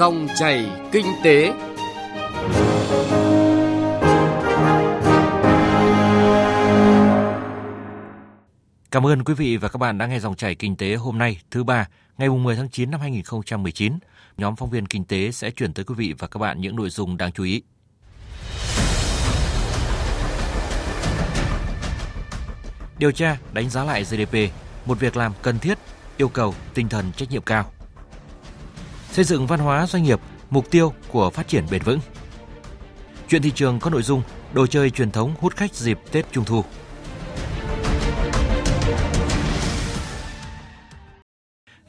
Dòng chảy kinh tế. Cảm ơn quý vị và các bạn đã nghe dòng chảy kinh tế hôm nay, thứ ba, ngày 10 tháng 9 năm 2019. Nhóm phóng viên kinh tế sẽ chuyển tới quý vị và các bạn những nội dung đáng chú ý. Điều tra, đánh giá lại GDP, một việc làm cần thiết, yêu cầu tinh thần trách nhiệm cao. Xây dựng văn hóa doanh nghiệp, mục tiêu của phát triển bền vững. Chuyện thị trường có nội dung đồ chơi truyền thống hút khách dịp Tết Trung thu.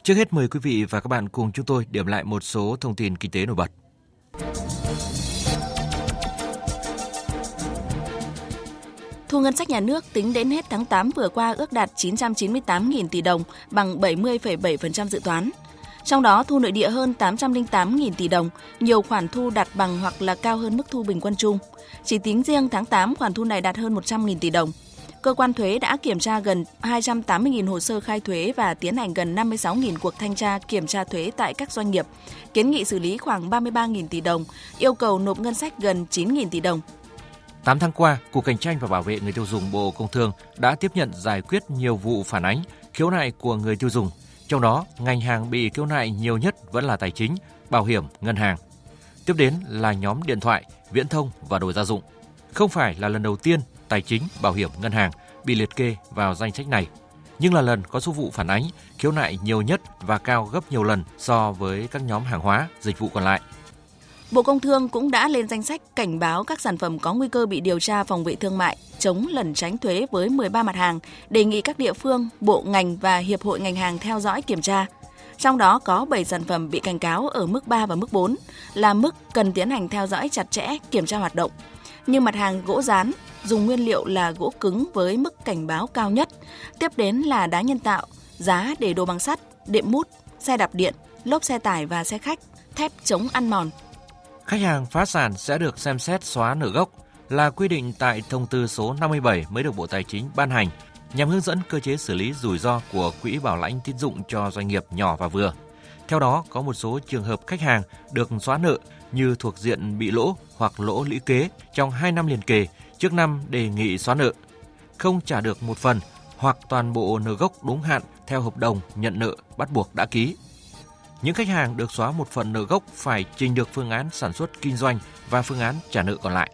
Trước hết mời quý vị và các bạn cùng chúng tôi điểm lại một số thông tin kinh tế nổi bật. Thu ngân sách nhà nước tính đến hết tháng 8 vừa qua ước đạt 998.000 tỷ đồng, bằng 70,7% dự toán. Trong đó thu nội địa hơn 808.000 tỷ đồng, nhiều khoản thu đạt bằng hoặc là cao hơn mức thu bình quân chung. Chỉ tính riêng tháng 8 khoản thu này đạt hơn 100.000 tỷ đồng. Cơ quan thuế đã kiểm tra gần 280.000 hồ sơ khai thuế và tiến hành gần 56.000 cuộc thanh tra kiểm tra thuế tại các doanh nghiệp, kiến nghị xử lý khoảng 33.000 tỷ đồng, yêu cầu nộp ngân sách gần 9.000 tỷ đồng. 8 tháng qua, Cục Cạnh tranh và Bảo vệ người tiêu dùng Bộ Công Thương đã tiếp nhận giải quyết nhiều vụ phản ánh, khiếu nại của người tiêu dùng. Trong đó, ngành hàng bị khiếu nại nhiều nhất vẫn là tài chính, bảo hiểm, ngân hàng. Tiếp đến là nhóm điện thoại, viễn thông và đồ gia dụng. Không phải là lần đầu tiên tài chính, bảo hiểm, ngân hàng bị liệt kê vào danh sách này, nhưng là lần có số vụ phản ánh, khiếu nại nhiều nhất và cao gấp nhiều lần so với các nhóm hàng hóa, dịch vụ còn lại. Bộ Công Thương cũng đã lên danh sách cảnh báo các sản phẩm có nguy cơ bị điều tra phòng vệ thương mại, chống lẩn tránh thuế với 13 mặt hàng, đề nghị các địa phương, bộ ngành và hiệp hội ngành hàng theo dõi kiểm tra. Trong đó có 7 sản phẩm bị cảnh cáo ở mức 3 và mức 4, là mức cần tiến hành theo dõi chặt chẽ, kiểm tra hoạt động. Như mặt hàng gỗ rán, dùng nguyên liệu là gỗ cứng với mức cảnh báo cao nhất. Tiếp đến là đá nhân tạo, giá để đồ bằng sắt, đệm mút, xe đạp điện, lốp xe tải và xe khách, thép chống ăn mòn, Khách hàng phá sản sẽ được xem xét xóa nợ gốc là quy định tại thông tư số 57 mới được Bộ Tài chính ban hành nhằm hướng dẫn cơ chế xử lý rủi ro của quỹ bảo lãnh tín dụng cho doanh nghiệp nhỏ và vừa. Theo đó, có một số trường hợp khách hàng được xóa nợ như thuộc diện bị lỗ hoặc lỗ lũy kế trong 2 năm liền kề trước năm đề nghị xóa nợ, không trả được một phần hoặc toàn bộ nợ gốc đúng hạn theo hợp đồng nhận nợ bắt buộc đã ký những khách hàng được xóa một phần nợ gốc phải trình được phương án sản xuất kinh doanh và phương án trả nợ còn lại.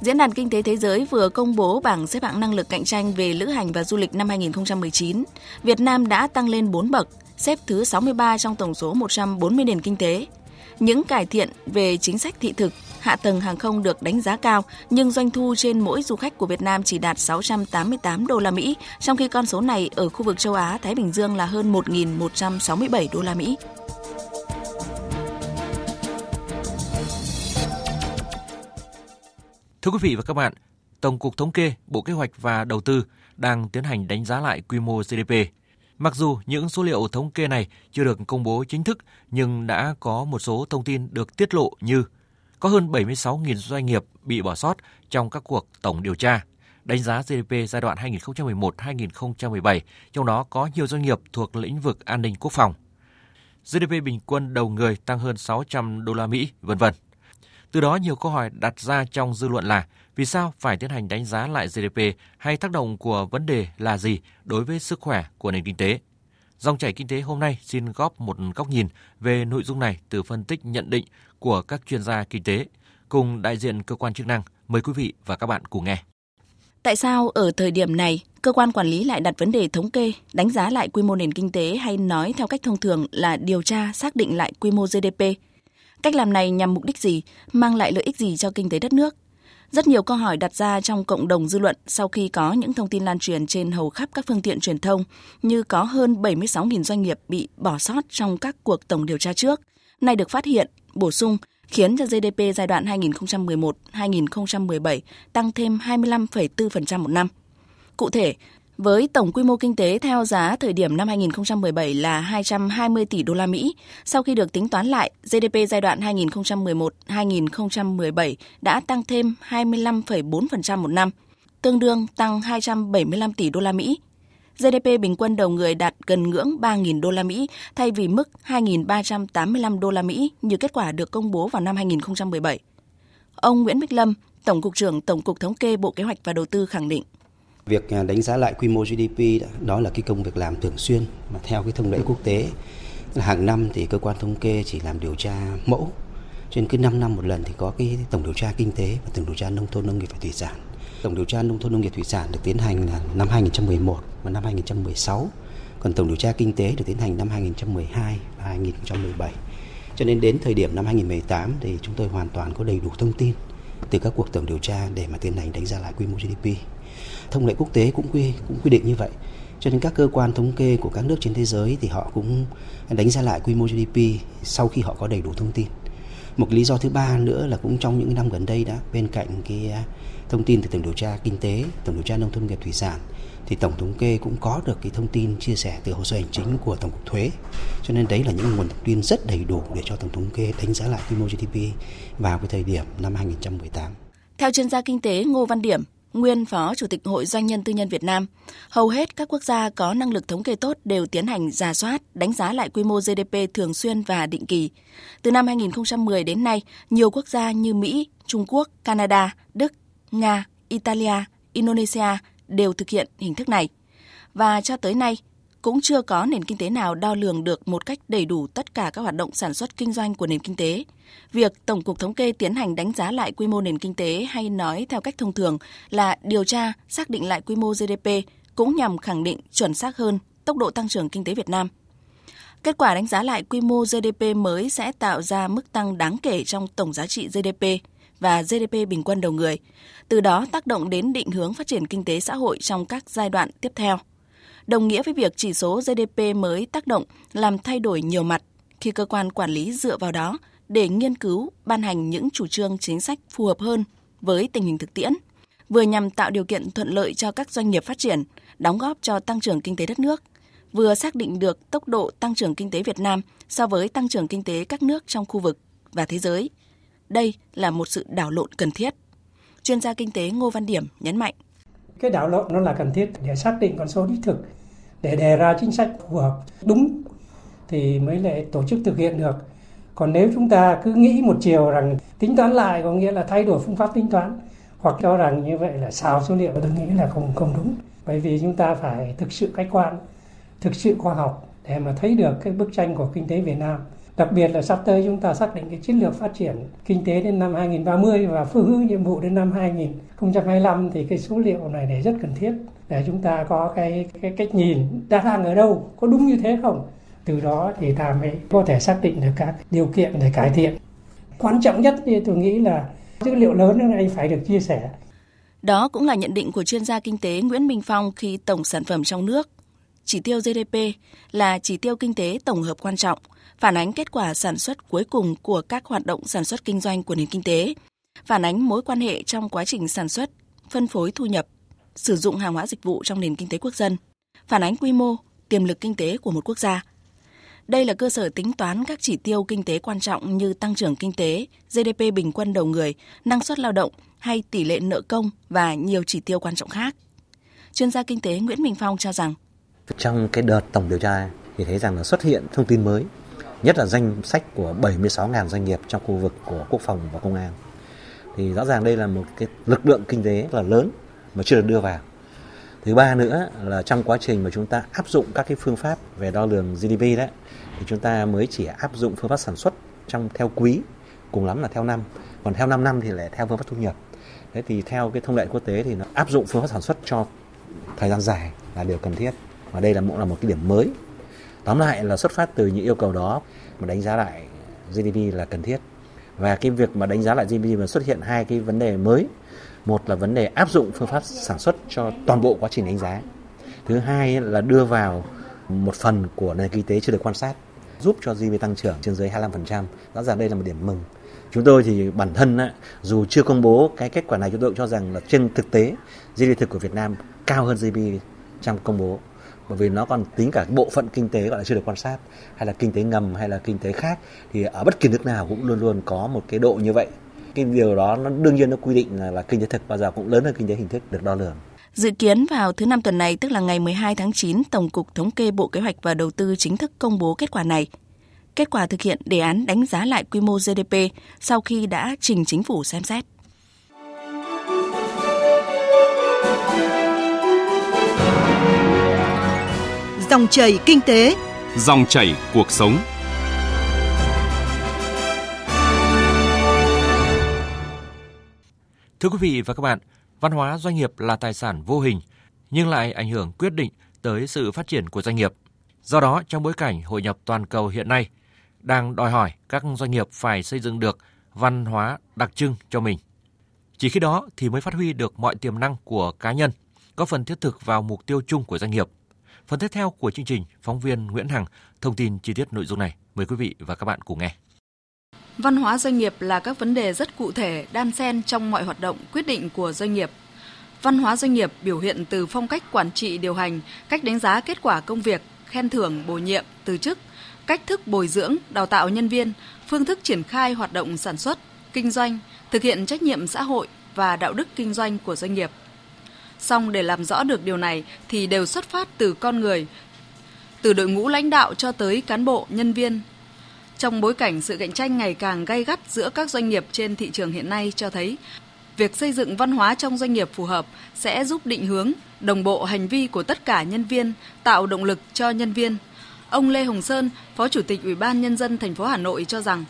Diễn đàn Kinh tế Thế giới vừa công bố bảng xếp hạng năng lực cạnh tranh về lữ hành và du lịch năm 2019. Việt Nam đã tăng lên 4 bậc, xếp thứ 63 trong tổng số 140 nền kinh tế. Những cải thiện về chính sách thị thực, hạ tầng hàng không được đánh giá cao, nhưng doanh thu trên mỗi du khách của Việt Nam chỉ đạt 688 đô la Mỹ, trong khi con số này ở khu vực châu Á Thái Bình Dương là hơn 1.167 đô la Mỹ. Thưa quý vị và các bạn, Tổng cục Thống kê, Bộ Kế hoạch và Đầu tư đang tiến hành đánh giá lại quy mô GDP. Mặc dù những số liệu thống kê này chưa được công bố chính thức, nhưng đã có một số thông tin được tiết lộ như có hơn 76.000 doanh nghiệp bị bỏ sót trong các cuộc tổng điều tra, đánh giá GDP giai đoạn 2011-2017, trong đó có nhiều doanh nghiệp thuộc lĩnh vực an ninh quốc phòng. GDP bình quân đầu người tăng hơn 600 đô la Mỹ, vân vân. Từ đó nhiều câu hỏi đặt ra trong dư luận là vì sao phải tiến hành đánh giá lại GDP hay tác động của vấn đề là gì đối với sức khỏe của nền kinh tế? Dòng chảy kinh tế hôm nay xin góp một góc nhìn về nội dung này từ phân tích nhận định của các chuyên gia kinh tế cùng đại diện cơ quan chức năng. Mời quý vị và các bạn cùng nghe. Tại sao ở thời điểm này, cơ quan quản lý lại đặt vấn đề thống kê, đánh giá lại quy mô nền kinh tế hay nói theo cách thông thường là điều tra xác định lại quy mô GDP? Cách làm này nhằm mục đích gì, mang lại lợi ích gì cho kinh tế đất nước? Rất nhiều câu hỏi đặt ra trong cộng đồng dư luận sau khi có những thông tin lan truyền trên hầu khắp các phương tiện truyền thông như có hơn 76.000 doanh nghiệp bị bỏ sót trong các cuộc tổng điều tra trước, nay được phát hiện, bổ sung, khiến cho GDP giai đoạn 2011-2017 tăng thêm 25,4% một năm. Cụ thể, với tổng quy mô kinh tế theo giá thời điểm năm 2017 là 220 tỷ đô la Mỹ, sau khi được tính toán lại, GDP giai đoạn 2011-2017 đã tăng thêm 25,4% một năm, tương đương tăng 275 tỷ đô la Mỹ. GDP bình quân đầu người đạt gần ngưỡng 3.000 đô la Mỹ thay vì mức 2.385 đô la Mỹ như kết quả được công bố vào năm 2017. Ông Nguyễn Bích Lâm, Tổng cục trưởng Tổng cục Thống kê Bộ Kế hoạch và Đầu tư khẳng định Việc à, đánh giá lại quy mô GDP đó là cái công việc làm thường xuyên mà theo cái thông lệ quốc tế hàng năm thì cơ quan thống kê chỉ làm điều tra mẫu trên cứ 5 năm một lần thì có cái tổng điều tra kinh tế và tổng điều tra nông thôn nông nghiệp và thủy sản. Tổng điều tra nông thôn nông nghiệp thủy sản được tiến hành là năm 2011 và năm 2016. Còn tổng điều tra kinh tế được tiến hành năm 2012 và 2017. Cho nên đến thời điểm năm 2018 thì chúng tôi hoàn toàn có đầy đủ thông tin từ các cuộc tổng điều tra để mà tiến hành đánh giá lại quy mô GDP. Thông lệ quốc tế cũng quy cũng quy định như vậy. Cho nên các cơ quan thống kê của các nước trên thế giới thì họ cũng đánh giá lại quy mô GDP sau khi họ có đầy đủ thông tin. Một lý do thứ ba nữa là cũng trong những năm gần đây đã bên cạnh cái à, thông tin từ tổng điều tra kinh tế, tổng điều tra nông thôn nghiệp thủy sản thì tổng thống kê cũng có được cái thông tin chia sẻ từ hồ sơ hành chính của tổng cục thuế. Cho nên đấy là những nguồn thông tin rất đầy đủ để cho tổng thống kê đánh giá lại quy mô GDP vào cái thời điểm năm 2018. Theo chuyên gia kinh tế Ngô Văn Điểm, nguyên Phó Chủ tịch Hội Doanh nhân Tư nhân Việt Nam, hầu hết các quốc gia có năng lực thống kê tốt đều tiến hành giả soát, đánh giá lại quy mô GDP thường xuyên và định kỳ. Từ năm 2010 đến nay, nhiều quốc gia như Mỹ, Trung Quốc, Canada, Đức, Nga, Italia, Indonesia đều thực hiện hình thức này. Và cho tới nay, cũng chưa có nền kinh tế nào đo lường được một cách đầy đủ tất cả các hoạt động sản xuất kinh doanh của nền kinh tế. Việc Tổng cục Thống kê tiến hành đánh giá lại quy mô nền kinh tế hay nói theo cách thông thường là điều tra, xác định lại quy mô GDP cũng nhằm khẳng định chuẩn xác hơn tốc độ tăng trưởng kinh tế Việt Nam. Kết quả đánh giá lại quy mô GDP mới sẽ tạo ra mức tăng đáng kể trong tổng giá trị GDP và GDP bình quân đầu người, từ đó tác động đến định hướng phát triển kinh tế xã hội trong các giai đoạn tiếp theo đồng nghĩa với việc chỉ số GDP mới tác động làm thay đổi nhiều mặt khi cơ quan quản lý dựa vào đó để nghiên cứu, ban hành những chủ trương chính sách phù hợp hơn với tình hình thực tiễn, vừa nhằm tạo điều kiện thuận lợi cho các doanh nghiệp phát triển, đóng góp cho tăng trưởng kinh tế đất nước, vừa xác định được tốc độ tăng trưởng kinh tế Việt Nam so với tăng trưởng kinh tế các nước trong khu vực và thế giới. Đây là một sự đảo lộn cần thiết. Chuyên gia kinh tế Ngô Văn Điểm nhấn mạnh. Cái đảo lộn nó là cần thiết để xác định con số đích thực, để đề ra chính sách phù hợp đúng thì mới lại tổ chức thực hiện được. Còn nếu chúng ta cứ nghĩ một chiều rằng tính toán lại có nghĩa là thay đổi phương pháp tính toán hoặc cho rằng như vậy là xào số liệu tôi nghĩ là không không đúng. Bởi vì chúng ta phải thực sự khách quan, thực sự khoa học để mà thấy được cái bức tranh của kinh tế Việt Nam Đặc biệt là sắp tới chúng ta xác định cái chiến lược phát triển kinh tế đến năm 2030 và phương hướng nhiệm vụ đến năm 2025 thì cái số liệu này để rất cần thiết để chúng ta có cái cái cách nhìn đa đang ở đâu, có đúng như thế không? Từ đó thì ta mới có thể xác định được các điều kiện để cải thiện. Quan trọng nhất thì tôi nghĩ là dữ liệu lớn này phải được chia sẻ. Đó cũng là nhận định của chuyên gia kinh tế Nguyễn Minh Phong khi tổng sản phẩm trong nước chỉ tiêu GDP là chỉ tiêu kinh tế tổng hợp quan trọng, phản ánh kết quả sản xuất cuối cùng của các hoạt động sản xuất kinh doanh của nền kinh tế, phản ánh mối quan hệ trong quá trình sản xuất, phân phối thu nhập, sử dụng hàng hóa dịch vụ trong nền kinh tế quốc dân, phản ánh quy mô, tiềm lực kinh tế của một quốc gia. Đây là cơ sở tính toán các chỉ tiêu kinh tế quan trọng như tăng trưởng kinh tế, GDP bình quân đầu người, năng suất lao động hay tỷ lệ nợ công và nhiều chỉ tiêu quan trọng khác. Chuyên gia kinh tế Nguyễn Minh Phong cho rằng trong cái đợt tổng điều tra thì thấy rằng là xuất hiện thông tin mới, nhất là danh sách của 76.000 doanh nghiệp trong khu vực của quốc phòng và công an. Thì rõ ràng đây là một cái lực lượng kinh tế là lớn mà chưa được đưa vào. Thứ ba nữa là trong quá trình mà chúng ta áp dụng các cái phương pháp về đo lường GDP đấy thì chúng ta mới chỉ áp dụng phương pháp sản xuất trong theo quý cùng lắm là theo năm còn theo 5 năm thì lại theo phương pháp thu nhập thế thì theo cái thông lệ quốc tế thì nó áp dụng phương pháp sản xuất cho thời gian dài là điều cần thiết và đây là cũng là một cái điểm mới. Tóm lại là xuất phát từ những yêu cầu đó mà đánh giá lại GDP là cần thiết. Và cái việc mà đánh giá lại GDP mà xuất hiện hai cái vấn đề mới. Một là vấn đề áp dụng phương pháp sản xuất cho toàn bộ quá trình đánh giá. Thứ hai là đưa vào một phần của nền kinh tế chưa được quan sát, giúp cho GDP tăng trưởng trên dưới 25%. Rõ ràng đây là một điểm mừng. Chúng tôi thì bản thân dù chưa công bố cái kết quả này, chúng tôi cũng cho rằng là trên thực tế GDP thực của Việt Nam cao hơn GDP trong công bố bởi vì nó còn tính cả bộ phận kinh tế gọi là chưa được quan sát hay là kinh tế ngầm hay là kinh tế khác thì ở bất kỳ nước nào cũng luôn luôn có một cái độ như vậy cái điều đó nó đương nhiên nó quy định là, là kinh tế thực bao giờ cũng lớn hơn kinh tế hình thức được đo lường Dự kiến vào thứ năm tuần này, tức là ngày 12 tháng 9, Tổng cục Thống kê Bộ Kế hoạch và Đầu tư chính thức công bố kết quả này. Kết quả thực hiện đề án đánh giá lại quy mô GDP sau khi đã trình chính phủ xem xét. Dòng chảy kinh tế, Dòng chảy cuộc sống. Thưa quý vị và các bạn, văn hóa doanh nghiệp là tài sản vô hình nhưng lại ảnh hưởng quyết định tới sự phát triển của doanh nghiệp. Do đó, trong bối cảnh hội nhập toàn cầu hiện nay, đang đòi hỏi các doanh nghiệp phải xây dựng được văn hóa đặc trưng cho mình. Chỉ khi đó thì mới phát huy được mọi tiềm năng của cá nhân, có phần thiết thực vào mục tiêu chung của doanh nghiệp. Phần tiếp theo của chương trình, phóng viên Nguyễn Hằng thông tin chi tiết nội dung này. Mời quý vị và các bạn cùng nghe. Văn hóa doanh nghiệp là các vấn đề rất cụ thể, đan xen trong mọi hoạt động quyết định của doanh nghiệp. Văn hóa doanh nghiệp biểu hiện từ phong cách quản trị điều hành, cách đánh giá kết quả công việc, khen thưởng, bổ nhiệm, từ chức, cách thức bồi dưỡng, đào tạo nhân viên, phương thức triển khai hoạt động sản xuất, kinh doanh, thực hiện trách nhiệm xã hội và đạo đức kinh doanh của doanh nghiệp. Song để làm rõ được điều này thì đều xuất phát từ con người, từ đội ngũ lãnh đạo cho tới cán bộ, nhân viên. Trong bối cảnh sự cạnh tranh ngày càng gay gắt giữa các doanh nghiệp trên thị trường hiện nay cho thấy việc xây dựng văn hóa trong doanh nghiệp phù hợp sẽ giúp định hướng, đồng bộ hành vi của tất cả nhân viên, tạo động lực cho nhân viên. Ông Lê Hồng Sơn, Phó Chủ tịch Ủy ban nhân dân thành phố Hà Nội cho rằng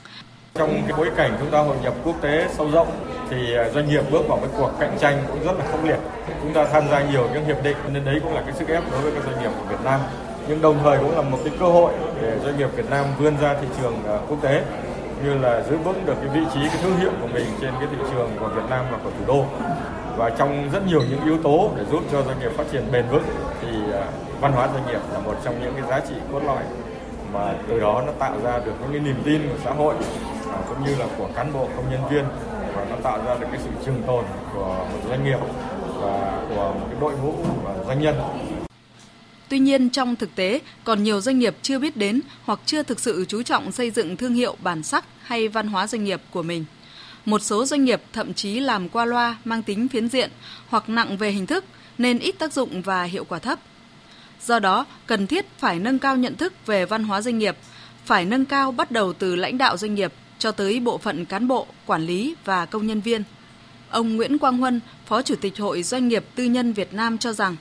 trong cái bối cảnh chúng ta hội nhập quốc tế sâu rộng thì à, doanh nghiệp bước vào cái cuộc cạnh tranh cũng rất là khốc liệt. Chúng ta tham gia nhiều những hiệp định, nên đấy cũng là cái sức ép đối với các doanh nghiệp của Việt Nam. Nhưng đồng thời cũng là một cái cơ hội để doanh nghiệp Việt Nam vươn ra thị trường à, quốc tế, như là giữ vững được cái vị trí, cái thương hiệu của mình trên cái thị trường của Việt Nam và của thủ đô. Và trong rất nhiều những yếu tố để giúp cho doanh nghiệp phát triển bền vững thì à, văn hóa doanh nghiệp là một trong những cái giá trị cốt lõi mà từ đó nó tạo ra được những cái niềm tin của xã hội à, cũng như là của cán bộ, công nhân viên và nó tạo ra được cái sự trường tồn của một doanh nghiệp và của một cái đội ngũ và doanh nhân Tuy nhiên trong thực tế còn nhiều doanh nghiệp chưa biết đến hoặc chưa thực sự chú trọng xây dựng thương hiệu bản sắc hay văn hóa doanh nghiệp của mình. Một số doanh nghiệp thậm chí làm qua loa mang tính phiến diện hoặc nặng về hình thức nên ít tác dụng và hiệu quả thấp. Do đó, cần thiết phải nâng cao nhận thức về văn hóa doanh nghiệp, phải nâng cao bắt đầu từ lãnh đạo doanh nghiệp cho tới bộ phận cán bộ, quản lý và công nhân viên. Ông Nguyễn Quang Huân, Phó Chủ tịch Hội Doanh nghiệp Tư nhân Việt Nam cho rằng.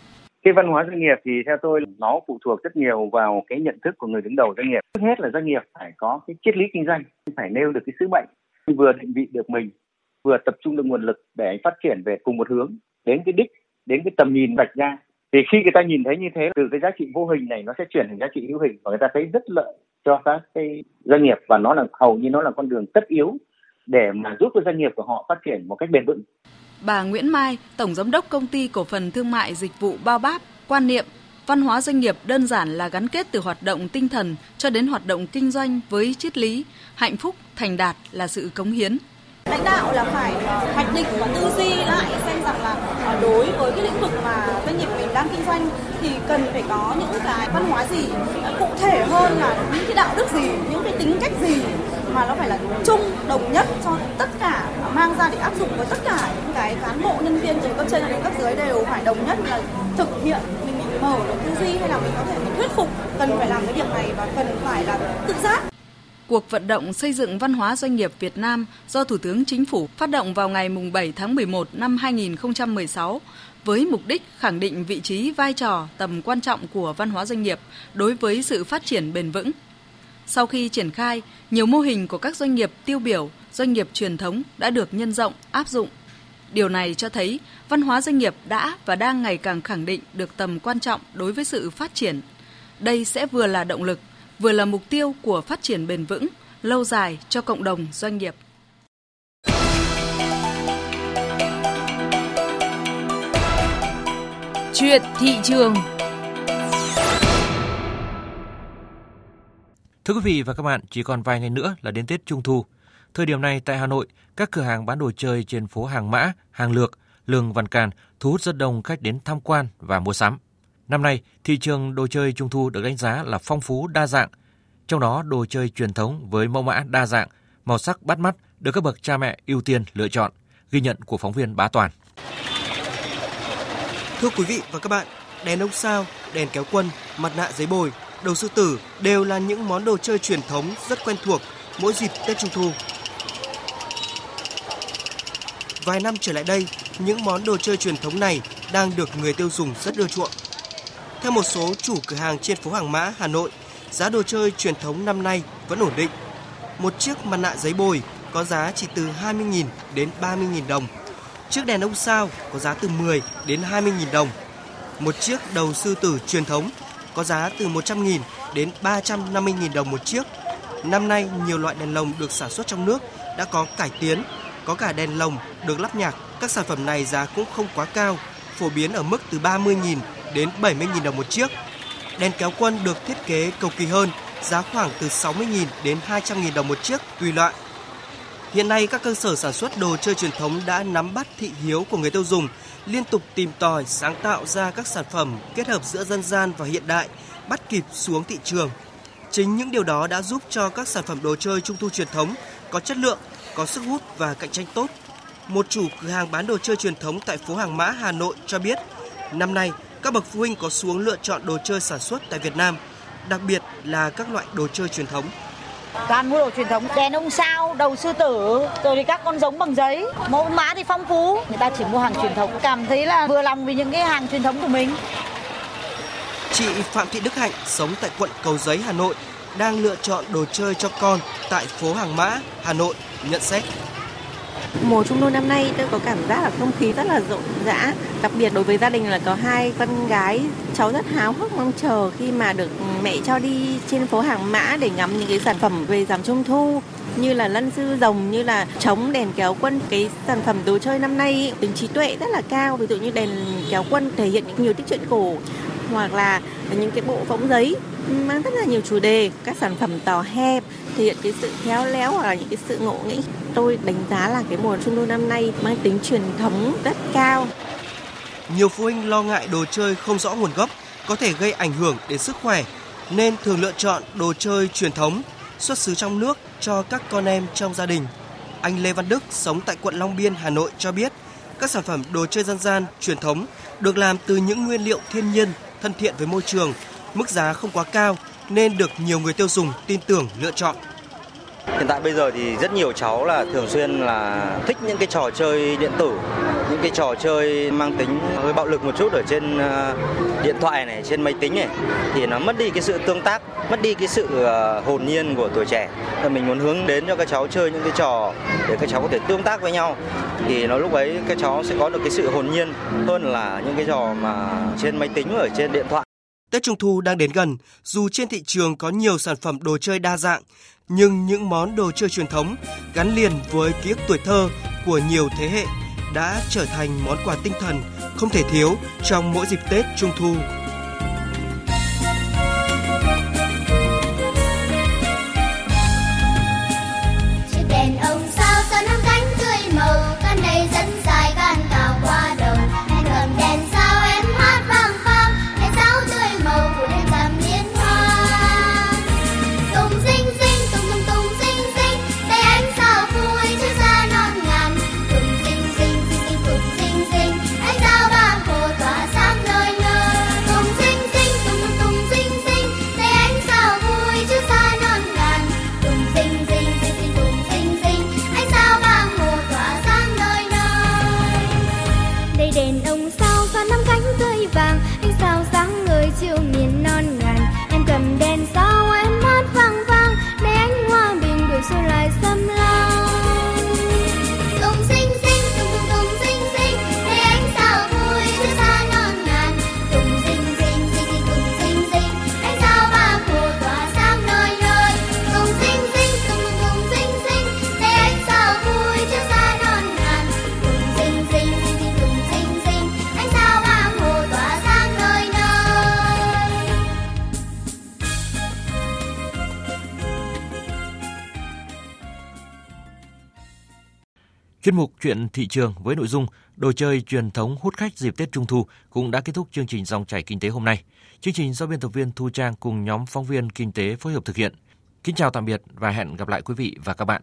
Cái văn hóa doanh nghiệp thì theo tôi nó phụ thuộc rất nhiều vào cái nhận thức của người đứng đầu doanh nghiệp. Trước hết là doanh nghiệp phải có cái triết lý kinh doanh phải nêu được cái sứ mệnh. Vừa định vị được mình vừa tập trung được nguồn lực để phát triển về cùng một hướng đến cái đích đến cái tầm nhìn vạch ra. Thì khi người ta nhìn thấy như thế từ cái giá trị vô hình này nó sẽ chuyển thành giá trị hữu hình và người ta thấy rất lợi cho các cái doanh nghiệp và nó là hầu như nó là con đường tất yếu để mà giúp cho doanh nghiệp của họ phát triển một cách bền vững. Bà Nguyễn Mai, Tổng Giám đốc Công ty Cổ phần Thương mại Dịch vụ Bao Báp, quan niệm văn hóa doanh nghiệp đơn giản là gắn kết từ hoạt động tinh thần cho đến hoạt động kinh doanh với triết lý, hạnh phúc, thành đạt là sự cống hiến. Lãnh đạo là phải hoạch định và tư duy lại xem rằng là đối với cái lĩnh vực mà doanh nghiệp mình đang kinh doanh thì cần phải có những cái văn hóa gì cụ thể hơn là những cái đạo đức gì, những cái tính cách gì mà nó phải là chung đồng nhất cho tất cả à, mang ra để áp dụng với tất cả những cái cán bộ nhân viên từ cấp trên đến cấp dưới đều phải đồng nhất là thực hiện mình bị mở được tư duy hay là mình có thể mình thuyết phục cần phải làm cái việc này và cần phải là tự giác Cuộc vận động xây dựng văn hóa doanh nghiệp Việt Nam do Thủ tướng Chính phủ phát động vào ngày 7 tháng 11 năm 2016 với mục đích khẳng định vị trí, vai trò, tầm quan trọng của văn hóa doanh nghiệp đối với sự phát triển bền vững. Sau khi triển khai, nhiều mô hình của các doanh nghiệp tiêu biểu, doanh nghiệp truyền thống đã được nhân rộng, áp dụng. Điều này cho thấy văn hóa doanh nghiệp đã và đang ngày càng khẳng định được tầm quan trọng đối với sự phát triển. Đây sẽ vừa là động lực, vừa là mục tiêu của phát triển bền vững, lâu dài cho cộng đồng doanh nghiệp. Chuyện thị trường Thưa quý vị và các bạn, chỉ còn vài ngày nữa là đến Tết Trung Thu. Thời điểm này tại Hà Nội, các cửa hàng bán đồ chơi trên phố Hàng Mã, Hàng Lược, Lương Văn Can thu hút rất đông khách đến tham quan và mua sắm. Năm nay, thị trường đồ chơi Trung Thu được đánh giá là phong phú đa dạng. Trong đó, đồ chơi truyền thống với mẫu mã đa dạng, màu sắc bắt mắt được các bậc cha mẹ ưu tiên lựa chọn. Ghi nhận của phóng viên Bá Toàn. Thưa quý vị và các bạn, đèn ông sao, đèn kéo quân, mặt nạ giấy bồi, đầu sư tử đều là những món đồ chơi truyền thống rất quen thuộc mỗi dịp Tết Trung thu. Vài năm trở lại đây, những món đồ chơi truyền thống này đang được người tiêu dùng rất ưa chuộng. Theo một số chủ cửa hàng trên phố Hàng Mã, Hà Nội, giá đồ chơi truyền thống năm nay vẫn ổn định. Một chiếc mặt nạ giấy bồi có giá chỉ từ 20.000 đến 30.000 đồng. Chiếc đèn ông sao có giá từ 10 đến 20.000 đồng. Một chiếc đầu sư tử truyền thống có giá từ 100.000 đến 350.000 đồng một chiếc. Năm nay, nhiều loại đèn lồng được sản xuất trong nước đã có cải tiến, có cả đèn lồng được lắp nhạc. Các sản phẩm này giá cũng không quá cao, phổ biến ở mức từ 30.000 đến 70.000 đồng một chiếc. Đèn kéo quân được thiết kế cầu kỳ hơn, giá khoảng từ 60.000 đến 200.000 đồng một chiếc tùy loại. Hiện nay các cơ sở sản xuất đồ chơi truyền thống đã nắm bắt thị hiếu của người tiêu dùng, liên tục tìm tòi sáng tạo ra các sản phẩm kết hợp giữa dân gian và hiện đại, bắt kịp xuống thị trường. Chính những điều đó đã giúp cho các sản phẩm đồ chơi trung thu truyền thống có chất lượng, có sức hút và cạnh tranh tốt. Một chủ cửa hàng bán đồ chơi truyền thống tại phố Hàng Mã, Hà Nội cho biết, năm nay các bậc phụ huynh có xuống lựa chọn đồ chơi sản xuất tại Việt Nam, đặc biệt là các loại đồ chơi truyền thống. Toàn mua đồ truyền thống, đèn ông sao, đầu sư tử, rồi thì các con giống bằng giấy, mẫu mã thì phong phú. Người ta chỉ mua hàng truyền thống, cảm thấy là vừa lòng vì những cái hàng truyền thống của mình. Chị Phạm Thị Đức Hạnh sống tại quận Cầu Giấy, Hà Nội đang lựa chọn đồ chơi cho con tại phố Hàng Mã, Hà Nội nhận xét. Mùa Trung thu năm nay tôi có cảm giác là không khí rất là rộn rã, đặc biệt đối với gia đình là có hai con gái, cháu rất háo hức mong chờ khi mà được mẹ cho đi trên phố Hàng Mã để ngắm những cái sản phẩm về giảm Trung thu như là lân sư rồng như là trống đèn kéo quân. Cái sản phẩm đồ chơi năm nay tính trí tuệ rất là cao. Ví dụ như đèn kéo quân thể hiện những nhiều tích truyện cổ hoặc là những cái bộ phóng giấy ừ, mang rất là nhiều chủ đề các sản phẩm tò hẹp thể hiện cái sự khéo léo hoặc là những cái sự ngộ nghĩ tôi đánh giá là cái mùa trung thu năm nay mang tính truyền thống rất cao nhiều phụ huynh lo ngại đồ chơi không rõ nguồn gốc có thể gây ảnh hưởng đến sức khỏe nên thường lựa chọn đồ chơi truyền thống xuất xứ trong nước cho các con em trong gia đình. Anh Lê Văn Đức sống tại quận Long Biên, Hà Nội cho biết, các sản phẩm đồ chơi dân gian truyền thống được làm từ những nguyên liệu thiên nhiên, thân thiện với môi trường, mức giá không quá cao nên được nhiều người tiêu dùng tin tưởng lựa chọn. Hiện tại bây giờ thì rất nhiều cháu là thường xuyên là thích những cái trò chơi điện tử, những cái trò chơi mang tính hơi bạo lực một chút ở trên ờ, điện thoại này, trên máy tính này thì nó mất đi cái sự tương tác, mất đi cái sự ờ, hồn nhiên của tuổi trẻ. Thì mình muốn hướng đến cho các cháu chơi những cái trò để các cháu có thể tương tác với nhau thì nó lúc ấy các cháu sẽ có được cái sự hồn nhiên hơn là những cái trò mà trên máy tính ở trên điện thoại. Tết Trung thu đang đến gần, dù trên thị trường có nhiều sản phẩm đồ chơi đa dạng, nhưng những món đồ chơi truyền thống gắn liền với ký ức tuổi thơ của nhiều thế hệ đã trở thành món quà tinh thần không thể thiếu trong mỗi dịp Tết Trung thu. Chuyên mục chuyện thị trường với nội dung đồ chơi truyền thống hút khách dịp Tết Trung thu cũng đã kết thúc chương trình dòng chảy kinh tế hôm nay. Chương trình do biên tập viên Thu Trang cùng nhóm phóng viên kinh tế phối hợp thực hiện. Kính chào tạm biệt và hẹn gặp lại quý vị và các bạn.